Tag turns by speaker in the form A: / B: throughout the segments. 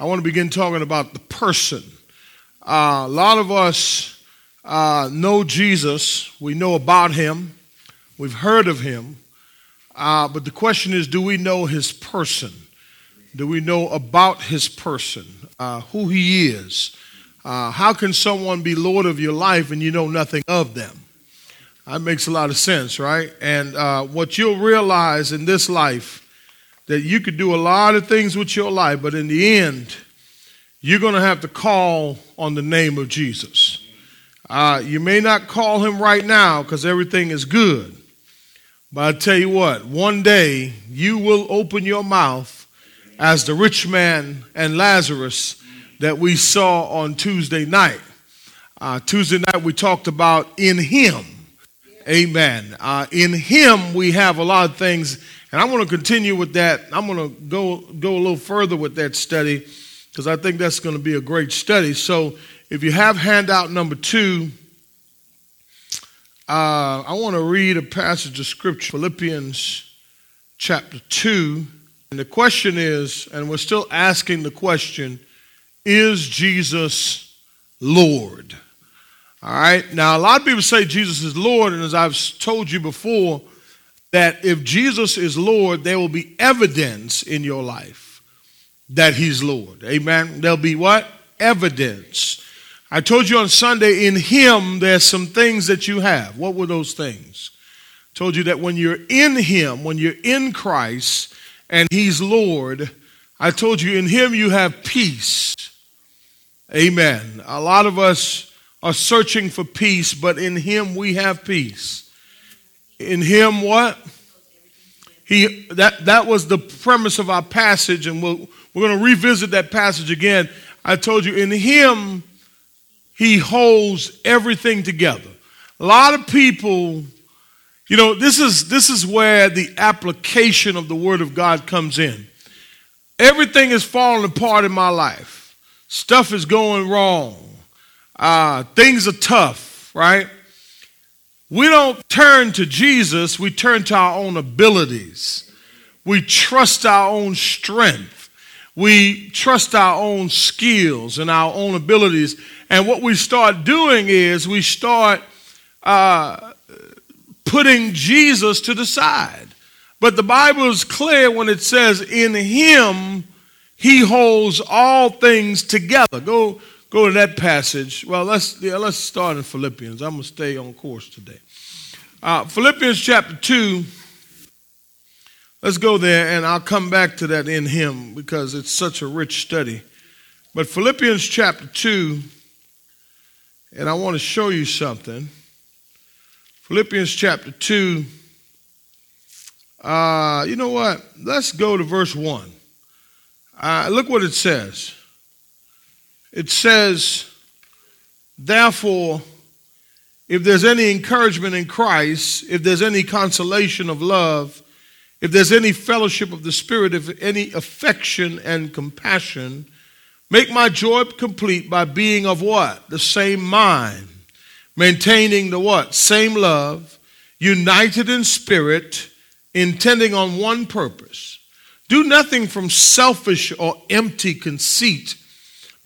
A: I want to begin talking about the person. Uh, a lot of us uh, know Jesus, we know about him, we've heard of him, uh, but the question is do we know his person? Do we know about his person, uh, who he is? Uh, how can someone be Lord of your life and you know nothing of them? That makes a lot of sense, right? And uh, what you'll realize in this life that you could do a lot of things with your life, but in the end, you're going to have to call on the name of Jesus. Uh, you may not call him right now because everything is good. But I tell you what, one day you will open your mouth as the rich man and Lazarus that we saw on Tuesday night. Uh, Tuesday night we talked about in him. Amen. Uh, in him we have a lot of things and I want to continue with that. I'm going to go, go a little further with that study because I think that's going to be a great study. So if you have handout number two, uh, I want to read a passage of scripture, Philippians chapter 2. And the question is, and we're still asking the question, is Jesus Lord? All right. Now, a lot of people say Jesus is Lord, and as I've told you before, that if Jesus is Lord, there will be evidence in your life that He's Lord. Amen. There'll be what? Evidence. I told you on Sunday, in Him, there's some things that you have. What were those things? I told you that when you're in Him, when you're in Christ, and He's Lord, I told you in Him you have peace. Amen. A lot of us are searching for peace, but in Him we have peace in him what? He that that was the premise of our passage, and we'll, we're going to revisit that passage again. I told you in him he holds everything together. A lot of people, you know, this is this is where the application of the word of God comes in. Everything is falling apart in my life. Stuff is going wrong. Uh, things are tough, right? We don't turn to Jesus, we turn to our own abilities. We trust our own strength. We trust our own skills and our own abilities. And what we start doing is we start uh, putting Jesus to the side. But the Bible is clear when it says, In him he holds all things together. Go go to that passage. Well, let's, yeah, let's start in Philippians. I'm going to stay on course today. Uh, Philippians chapter 2. Let's go there, and I'll come back to that in Him because it's such a rich study. But Philippians chapter 2, and I want to show you something. Philippians chapter 2. Uh, you know what? Let's go to verse 1. Uh, look what it says. It says, Therefore, if there's any encouragement in Christ, if there's any consolation of love, if there's any fellowship of the Spirit, if any affection and compassion, make my joy complete by being of what? The same mind, maintaining the what? Same love, united in spirit, intending on one purpose. Do nothing from selfish or empty conceit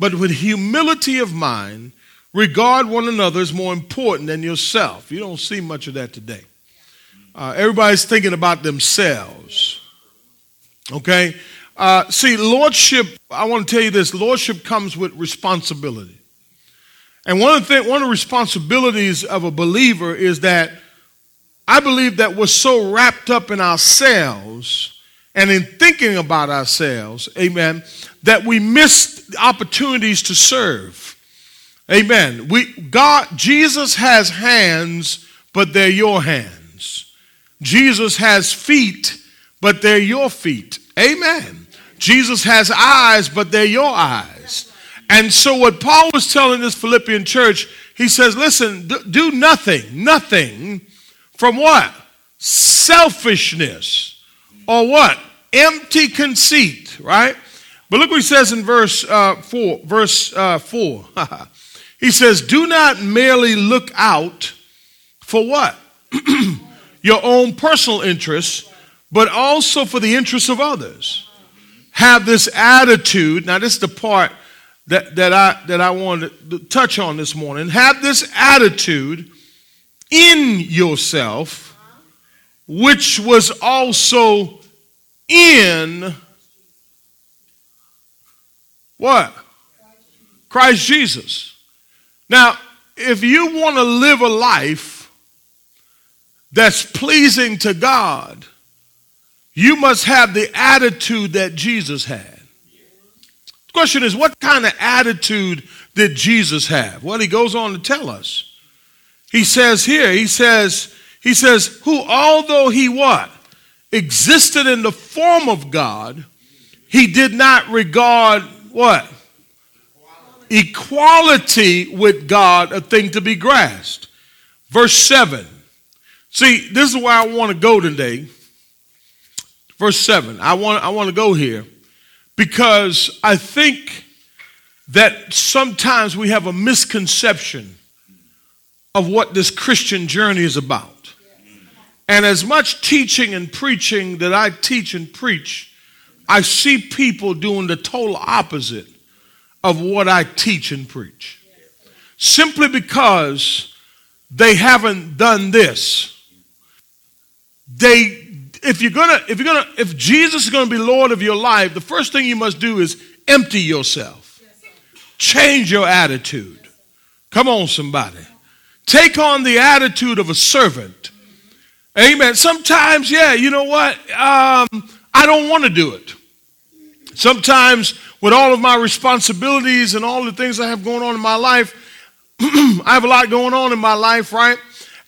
A: but with humility of mind, regard one another as more important than yourself. You don't see much of that today. Uh, everybody's thinking about themselves. Okay? Uh, see, lordship, I want to tell you this lordship comes with responsibility. And one of, the th- one of the responsibilities of a believer is that I believe that we're so wrapped up in ourselves and in thinking about ourselves, amen, that we miss opportunities to serve. Amen. We God Jesus has hands, but they're your hands. Jesus has feet, but they're your feet. Amen. Jesus has eyes, but they're your eyes. And so what Paul was telling this Philippian church, he says, listen, do nothing, nothing from what? Selfishness or what? Empty conceit, right? But look what he says in verse uh, 4. Verse uh, 4. he says, Do not merely look out for what? Your own personal interests, but also for the interests of others. have this attitude. Now, this is the part that, that I that I want to touch on this morning. Have this attitude in yourself, which was also in what? Christ Jesus. Now, if you want to live a life that's pleasing to God, you must have the attitude that Jesus had. The question is, what kind of attitude did Jesus have? Well, he goes on to tell us. He says here, he says, he says, who although he what? Existed in the form of God, he did not regard what? Equality with God a thing to be grasped. Verse 7. See, this is where I want to go today. Verse 7. I want, I want to go here because I think that sometimes we have a misconception of what this Christian journey is about. And as much teaching and preaching that I teach and preach, I see people doing the total opposite of what I teach and preach. Simply because they haven't done this. They if you're gonna if you're gonna if Jesus is gonna be Lord of your life, the first thing you must do is empty yourself. Change your attitude. Come on, somebody. Take on the attitude of a servant. Amen. Sometimes, yeah, you know what? Um, I don't want to do it. Sometimes, with all of my responsibilities and all the things I have going on in my life, I have a lot going on in my life, right?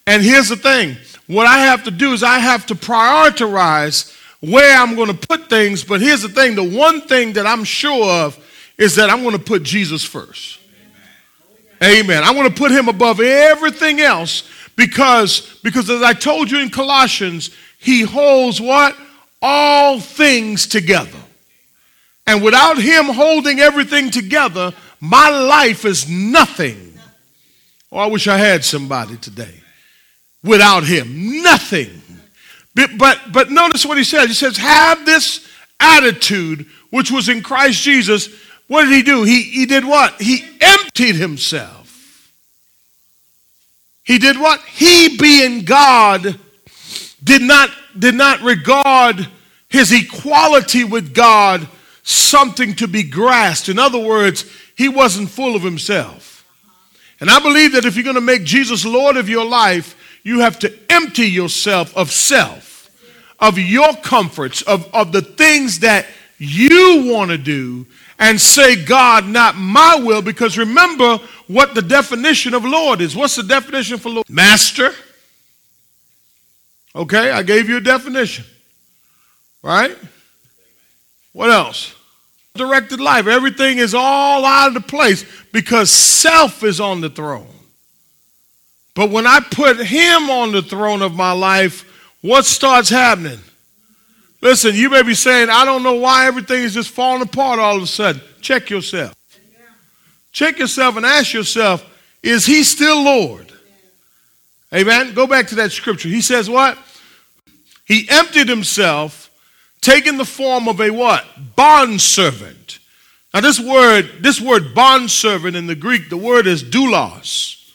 A: And here's the thing what I have to do is I have to prioritize where I'm going to put things. But here's the thing the one thing that I'm sure of is that I'm going to put Jesus first. Amen. I'm going to put him above everything else because, because as I told you in Colossians, he holds what? All things together. And without him holding everything together, my life is nothing. Oh, I wish I had somebody today without him. Nothing. But, but, but notice what he says. He says, have this attitude which was in Christ Jesus. What did he do? He, he did what? He emptied himself. He did what? He being God did not, did not regard his equality with God something to be grasped. In other words, he wasn't full of himself. And I believe that if you're going to make Jesus Lord of your life, you have to empty yourself of self, of your comforts, of, of the things that you want to do, and say, God, not my will, because remember what the definition of Lord is. What's the definition for Lord? Master. Okay, I gave you a definition. Right? What else? Directed life. Everything is all out of the place because self is on the throne. But when I put him on the throne of my life, what starts happening? Listen, you may be saying, I don't know why everything is just falling apart all of a sudden. Check yourself. Check yourself and ask yourself, is he still Lord? Amen. Go back to that scripture. He says what? He emptied himself, taking the form of a what? Bond servant. Now this word, this word bond servant in the Greek, the word is doulos.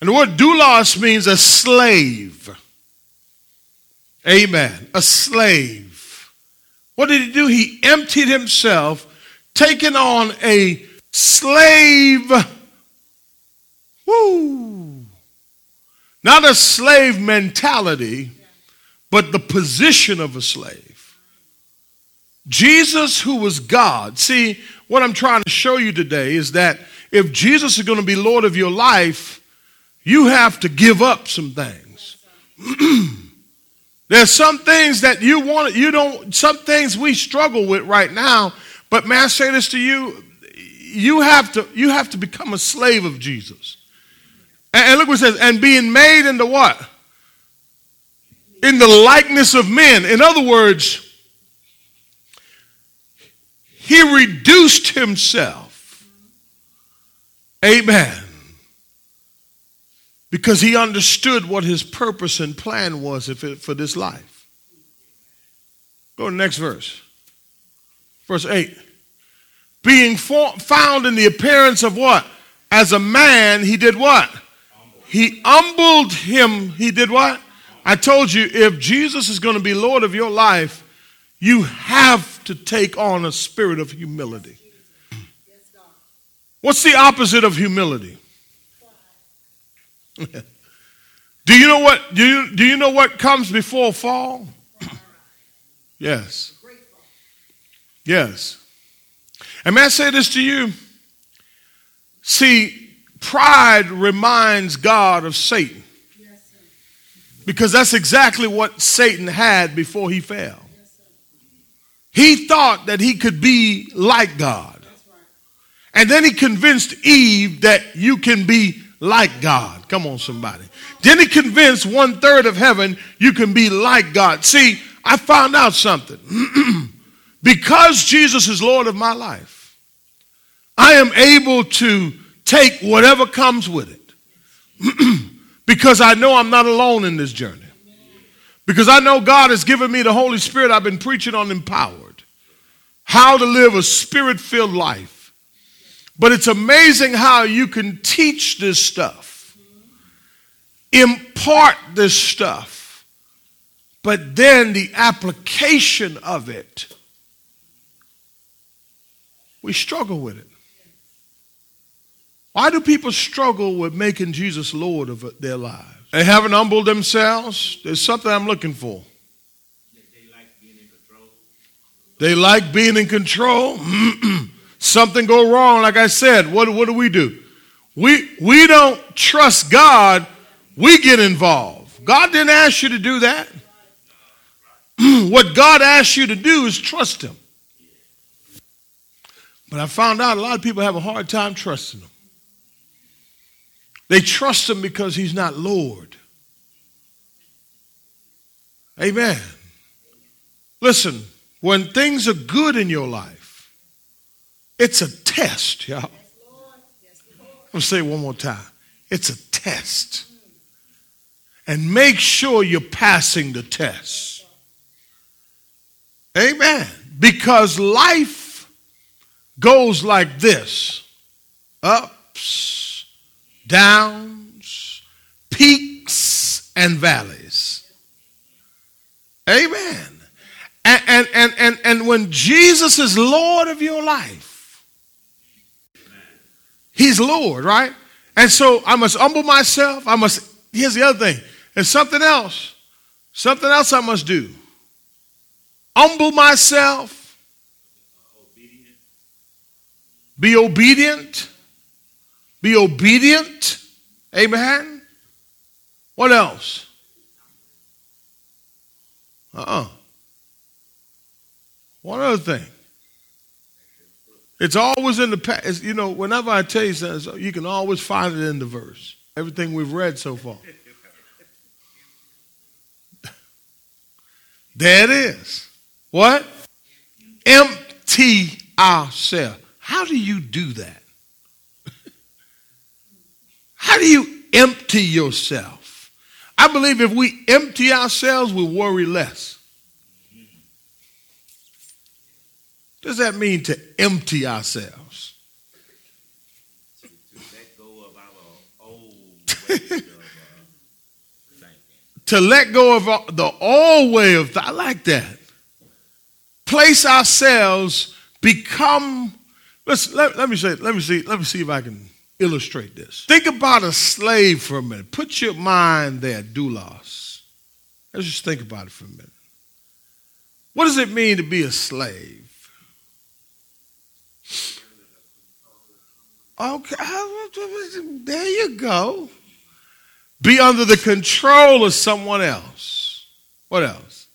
A: And the word doulos means a slave. Amen. A slave. What did he do? He emptied himself, taking on a slave. Woo. Not a slave mentality, but the position of a slave. Jesus, who was God. See, what I'm trying to show you today is that if Jesus is going to be Lord of your life, you have to give up some things. There's some things that you want, you don't, some things we struggle with right now. But may I say this to you? You have to, you have to become a slave of Jesus. And, and look what it says, and being made into what? In the likeness of men. In other words, he reduced himself. Amen because he understood what his purpose and plan was for this life. Go to the next verse. Verse 8. Being found in the appearance of what? As a man, he did what? He humbled him. He did what? I told you, if Jesus is going to be Lord of your life, you have to take on a spirit of humility. What's the opposite of humility? do you know what do you, do you know what comes before fall? yes. Yes. And may I say this to you? See, pride reminds God of Satan. Because that's exactly what Satan had before he fell. He thought that he could be like God. And then he convinced Eve that you can be like God. Come on, somebody. Then he convinced one third of heaven you can be like God. See, I found out something. because Jesus is Lord of my life, I am able to take whatever comes with it. because I know I'm not alone in this journey. Because I know God has given me the Holy Spirit. I've been preaching on empowered, how to live a spirit filled life. But it's amazing how you can teach this stuff, impart this stuff, but then the application of it, we struggle with it. Why do people struggle with making Jesus Lord of their lives? They haven't humbled themselves. There's something I'm looking for.
B: They like being in control.
A: They like being in control. something go wrong, like I said, what, what do we do? We, we don't trust God, we get involved. God didn't ask you to do that. what God asked you to do is trust Him. But I found out a lot of people have a hard time trusting Him. They trust him because he's not Lord. Amen. Listen, when things are good in your life, it's a test, y'all. I'm going to say it one more time. It's a test. And make sure you're passing the test. Amen. Because life goes like this ups downs, peaks, and valleys. Amen. And, and, and, and, and when Jesus is Lord of your life, He's Lord, right? And so I must humble myself. I must, here's the other thing. There's something else. Something else I must do. Humble myself. Be obedient be obedient. Amen. What else? Uh uh-uh. uh One other thing. It's always in the past. You know, whenever I tell you something, you can always find it in the verse. Everything we've read so far. there it is. What? Empty ourselves. How do you do that? How do you empty yourself? I believe if we empty ourselves, we worry less. What does that mean to empty ourselves?
B: To, let go of our old
A: to let go of the old way of I like that. Place ourselves, become. Let's let, let me say. Let me see. Let me see if I can illustrate this. Think about a slave for a minute. Put your mind there, doulos. Let's just think about it for a minute. What does it mean to be a slave? Okay, there you go. Be under the control of someone else. What else?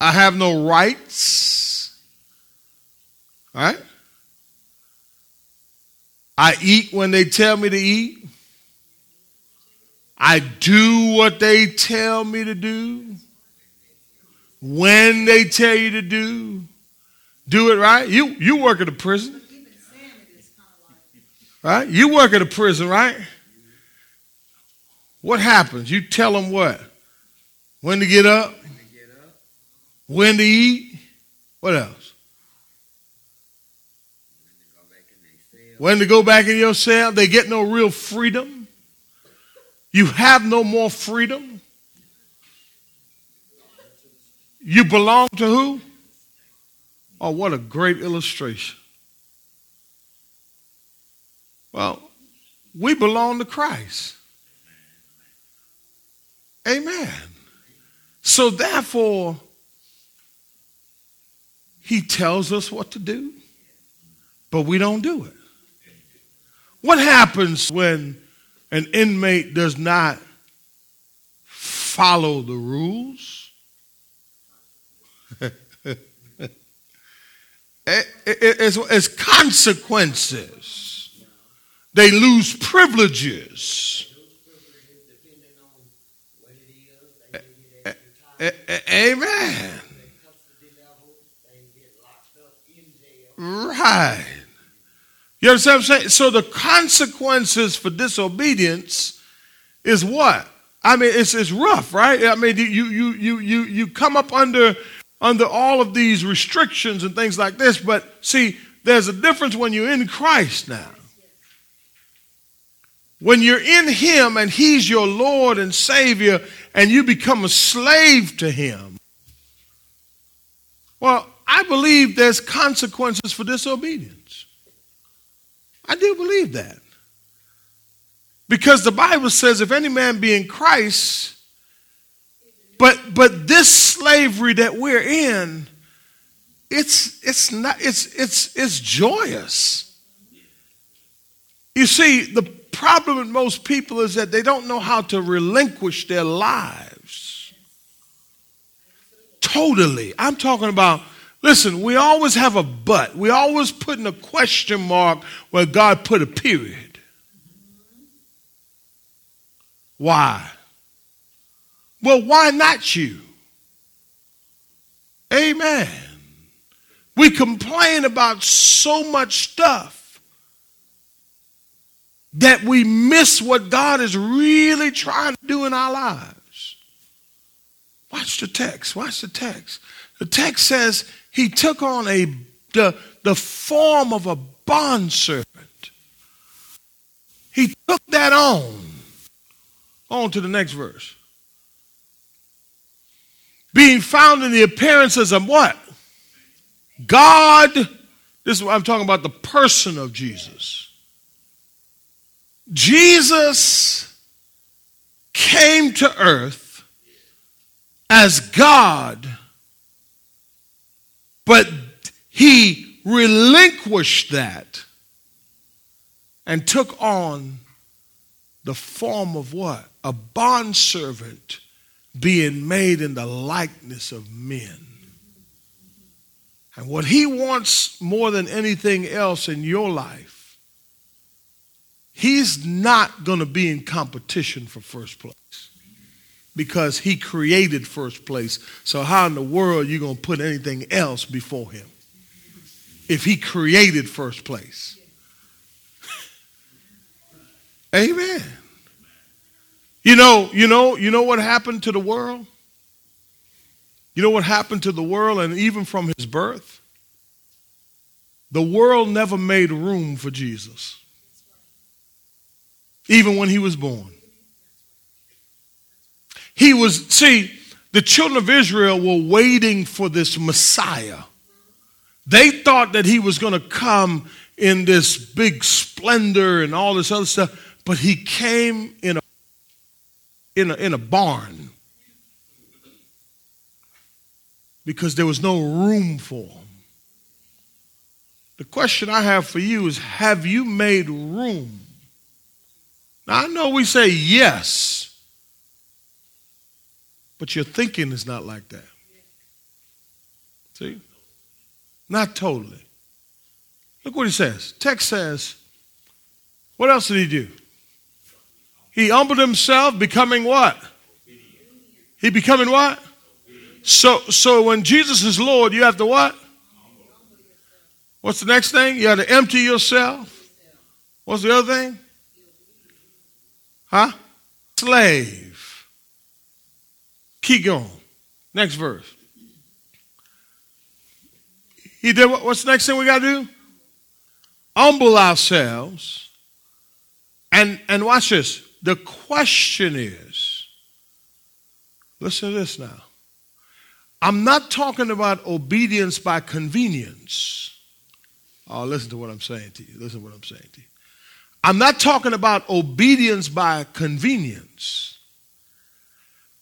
A: I have no rights. All right? I eat when they tell me to eat. I do what they tell me to do. When they tell you to do. Do it right. You you work at a prison. Right? You work at a prison, right? What happens? You tell them what? When to get up? When to eat? What else?
B: When to go back in.
A: When to go back in your cell, they get no real freedom. You have no more freedom. You belong to who? Oh, what a great illustration. Well, we belong to Christ. Amen. So therefore, he tells us what to do, but we don't do it. What happens when an inmate does not follow the rules? It- it- it's, it's consequences. They lose privileges. Amen. Right. You understand what I'm saying? So the consequences for disobedience is what? I mean, it's it's rough, right? I mean, you you you you you come up under under all of these restrictions and things like this, but see, there's a difference when you're in Christ now. When you're in Him and He's your Lord and Savior, and you become a slave to Him. Well, I believe there's consequences for disobedience. I do believe that. Because the Bible says if any man be in Christ, but but this slavery that we're in, it's it's not it's it's it's joyous. You see, the problem with most people is that they don't know how to relinquish their lives. Totally. I'm talking about, listen, we always have a but. We always put in a question mark where God put a period. Why? Well, why not you? Amen. We complain about so much stuff that we miss what God is really trying to do in our lives. Watch the text. Watch the text. The text says he took on a the, the form of a bondservant. He took that on. On to the next verse. Being found in the appearances of what? God. This is what I'm talking about the person of Jesus. Jesus came to earth as God, but he relinquished that and took on the form of what? A bondservant being made in the likeness of men. And what he wants more than anything else in your life, he's not going to be in competition for first place because he created first place. So how in the world are you going to put anything else before him? If he created first place. Amen. You know, you know, you know what happened to the world? You know what happened to the world and even from his birth? The world never made room for Jesus. Even when he was born. He was, see, the children of Israel were waiting for this Messiah. They thought that he was going to come in this big splendor and all this other stuff, but he came in a in a, in a barn because there was no room for him. The question I have for you is Have you made room? Now, I know we say yes, but your thinking is not like that. See? Not totally. Look what he says. Text says, what else did he do? He humbled himself, becoming what? He becoming what? So, so when Jesus is Lord, you have to what? What's the next thing? You have to empty yourself. What's the other thing? Huh? Slave. Keep going. Next verse. he did what, what's the next thing we got to do? Humble ourselves. And, and watch this. The question is listen to this now. I'm not talking about obedience by convenience. Oh, listen to what I'm saying to you. Listen to what I'm saying to you. I'm not talking about obedience by convenience.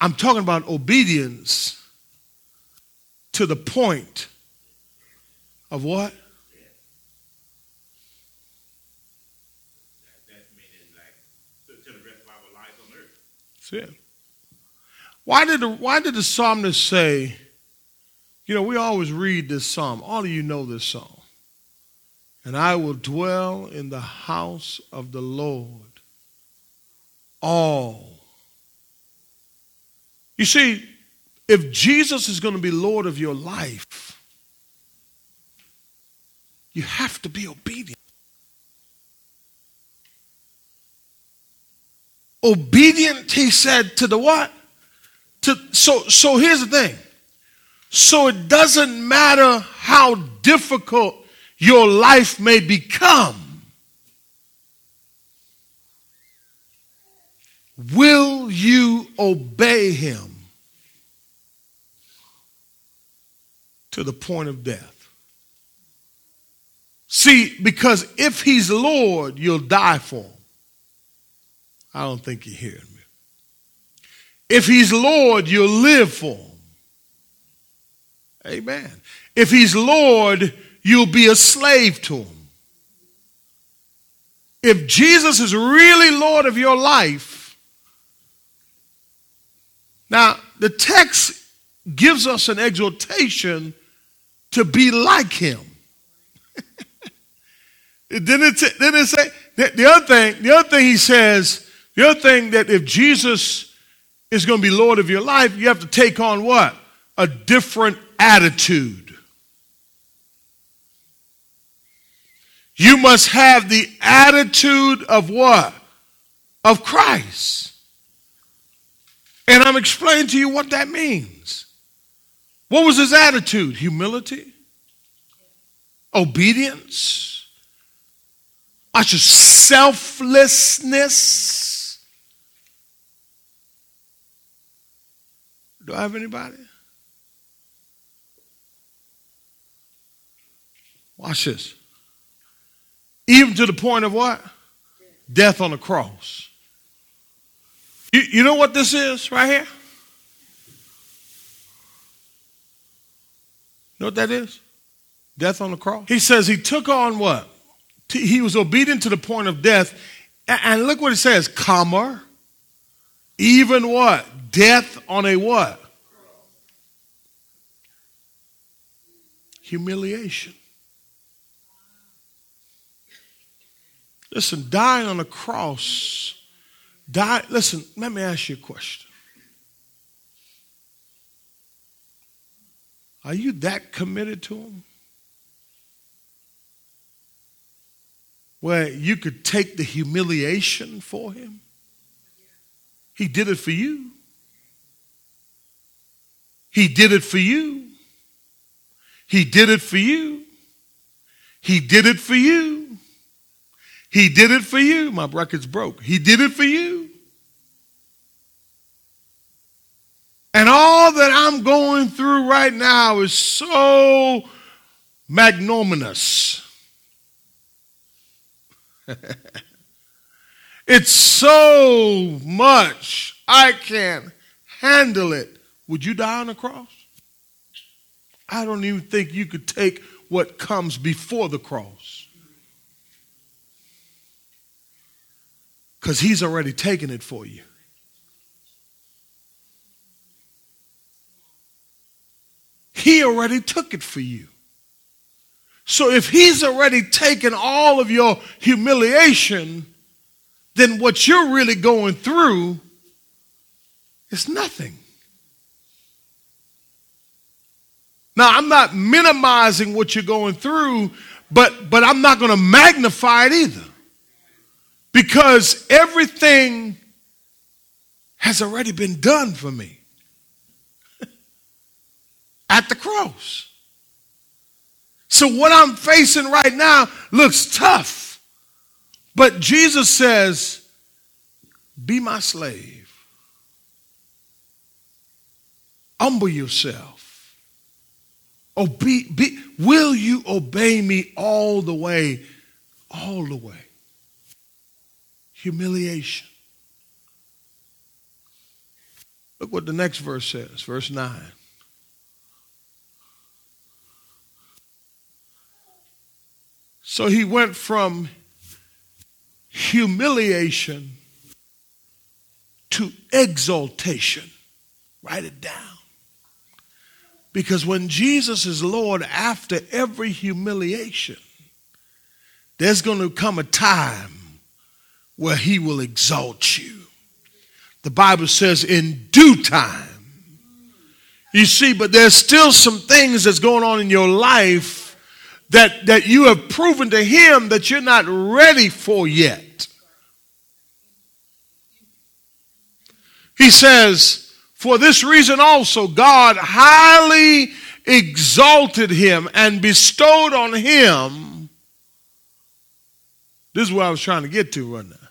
A: I'm talking about obedience to the point of what? That's it. Why did the, why did the psalmist say, you know, we always read this psalm. All of you know this psalm. And I will dwell in the house of the Lord all. You see, if Jesus is going to be Lord of your life, you have to be obedient. Obedient, he said, to the what? To, so, so here's the thing. So it doesn't matter how difficult your life may become. Will you obey him to the point of death? See, because if he's Lord, you'll die for him. I don't think you're hearing me. If he's Lord, you'll live for him. Amen. If he's Lord, you'll be a slave to him. If Jesus is really Lord of your life, now the text gives us an exhortation to be like him. didn't, it, didn't it say the other thing? The other thing he says, the other thing that if Jesus is going to be Lord of your life, you have to take on what? A different attitude. You must have the attitude of what? Of Christ. And I'm explaining to you what that means. What was his attitude? Humility, obedience, watch your selflessness. Do I have anybody? Watch this. Even to the point of what? Death on the cross. You, you know what this is right here? You know what that is? Death on the cross. He says he took on what? He was obedient to the point of death. And look what it says, comma, even what? Death on a what? Humiliation. Listen, dying on a cross, die, listen, let me ask you a question. Are you that committed to him? Where you could take the humiliation for him? He did it for you. He did it for you. He did it for you. He did it for you. He did it for you. My record's broke. He did it for you. And all that I'm going through right now is so magnanimous. it's so much. I can't handle it. Would you die on the cross? I don't even think you could take what comes before the cross. Because he's already taken it for you. He already took it for you. So if he's already taken all of your humiliation, then what you're really going through is nothing. Now, I'm not minimizing what you're going through, but, but I'm not going to magnify it either. Because everything has already been done for me at the cross. So what I'm facing right now looks tough. But Jesus says, Be my slave. Humble yourself. Obe- be, will you obey me all the way? All the way. Humiliation. Look what the next verse says, verse 9. So he went from humiliation to exaltation. Write it down. Because when Jesus is Lord, after every humiliation, there's going to come a time where he will exalt you. The Bible says, in due time. You see, but there's still some things that's going on in your life that, that you have proven to him that you're not ready for yet. He says, For this reason also, God highly exalted him and bestowed on him. This is what I was trying to get to right now.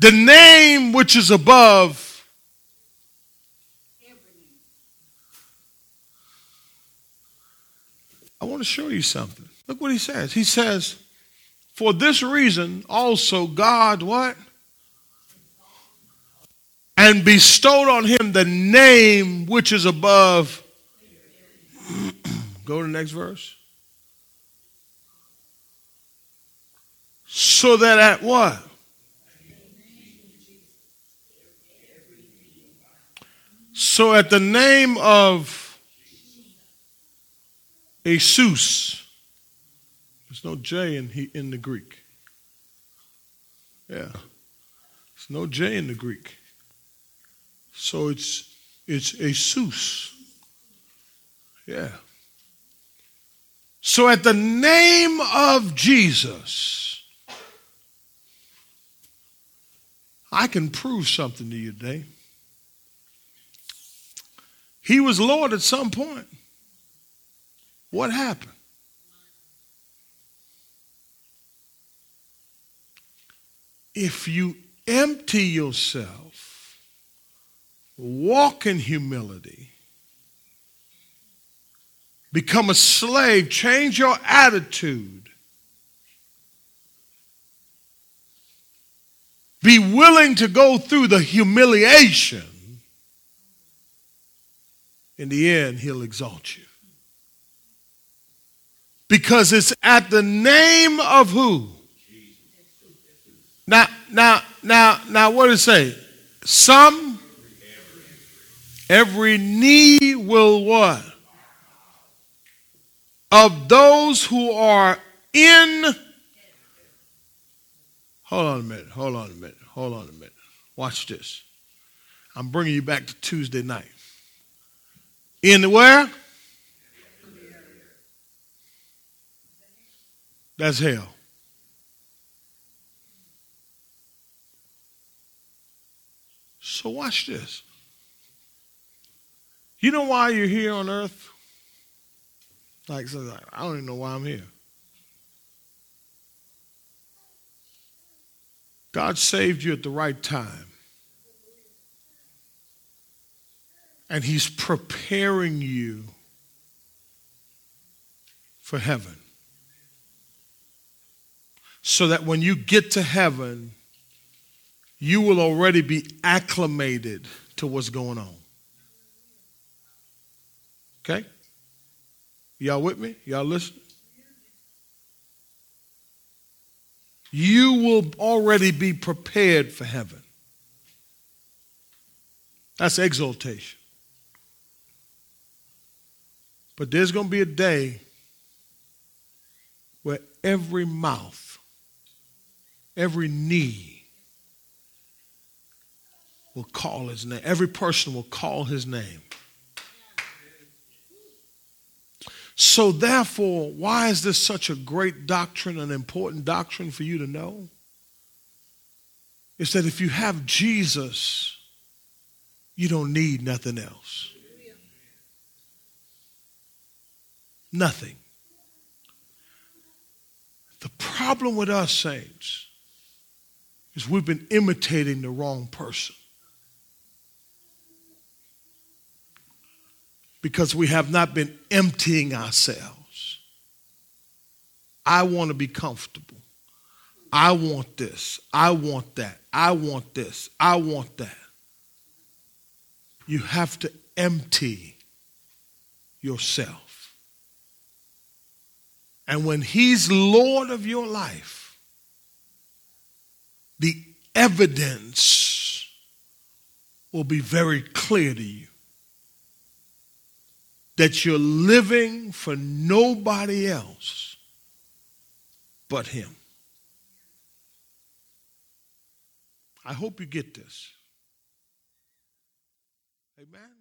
A: The name which is above I want to show you something. Look what he says. He says, For this reason also God what? And bestowed on him the name which is above. Go to the next verse. So that at what? So at the name of Jesus, there's no J in, he, in the Greek. Yeah. There's no J in the Greek. So it's it's Jesus. Yeah. So at the name of Jesus, I can prove something to you today. He was Lord at some point. What happened? If you empty yourself, walk in humility, become a slave, change your attitude, be willing to go through the humiliation, in the end, he'll exalt you. Because it's at the name of who? Now, now, now, now, what does it say? Some, every knee will what? Of those who are in. Hold on a minute, hold on a minute, hold on a minute. Watch this. I'm bringing you back to Tuesday night. In where? That's hell. So watch this. You know why you're here on earth? Like, I don't even know why I'm here. God saved you at the right time. And He's preparing you for heaven. So that when you get to heaven, you will already be acclimated to what's going on. Okay? Y'all with me? Y'all listen? You will already be prepared for heaven. That's exaltation. But there's going to be a day where every mouth, every knee will call his name. Every person will call his name. So, therefore, why is this such a great doctrine, an important doctrine for you to know? It's that if you have Jesus, you don't need nothing else. Nothing. The problem with us, saints, is we've been imitating the wrong person. Because we have not been emptying ourselves. I want to be comfortable. I want this. I want that. I want this. I want that. You have to empty yourself. And when He's Lord of your life, the evidence will be very clear to you that you're living for nobody else but Him. I hope you get this. Amen.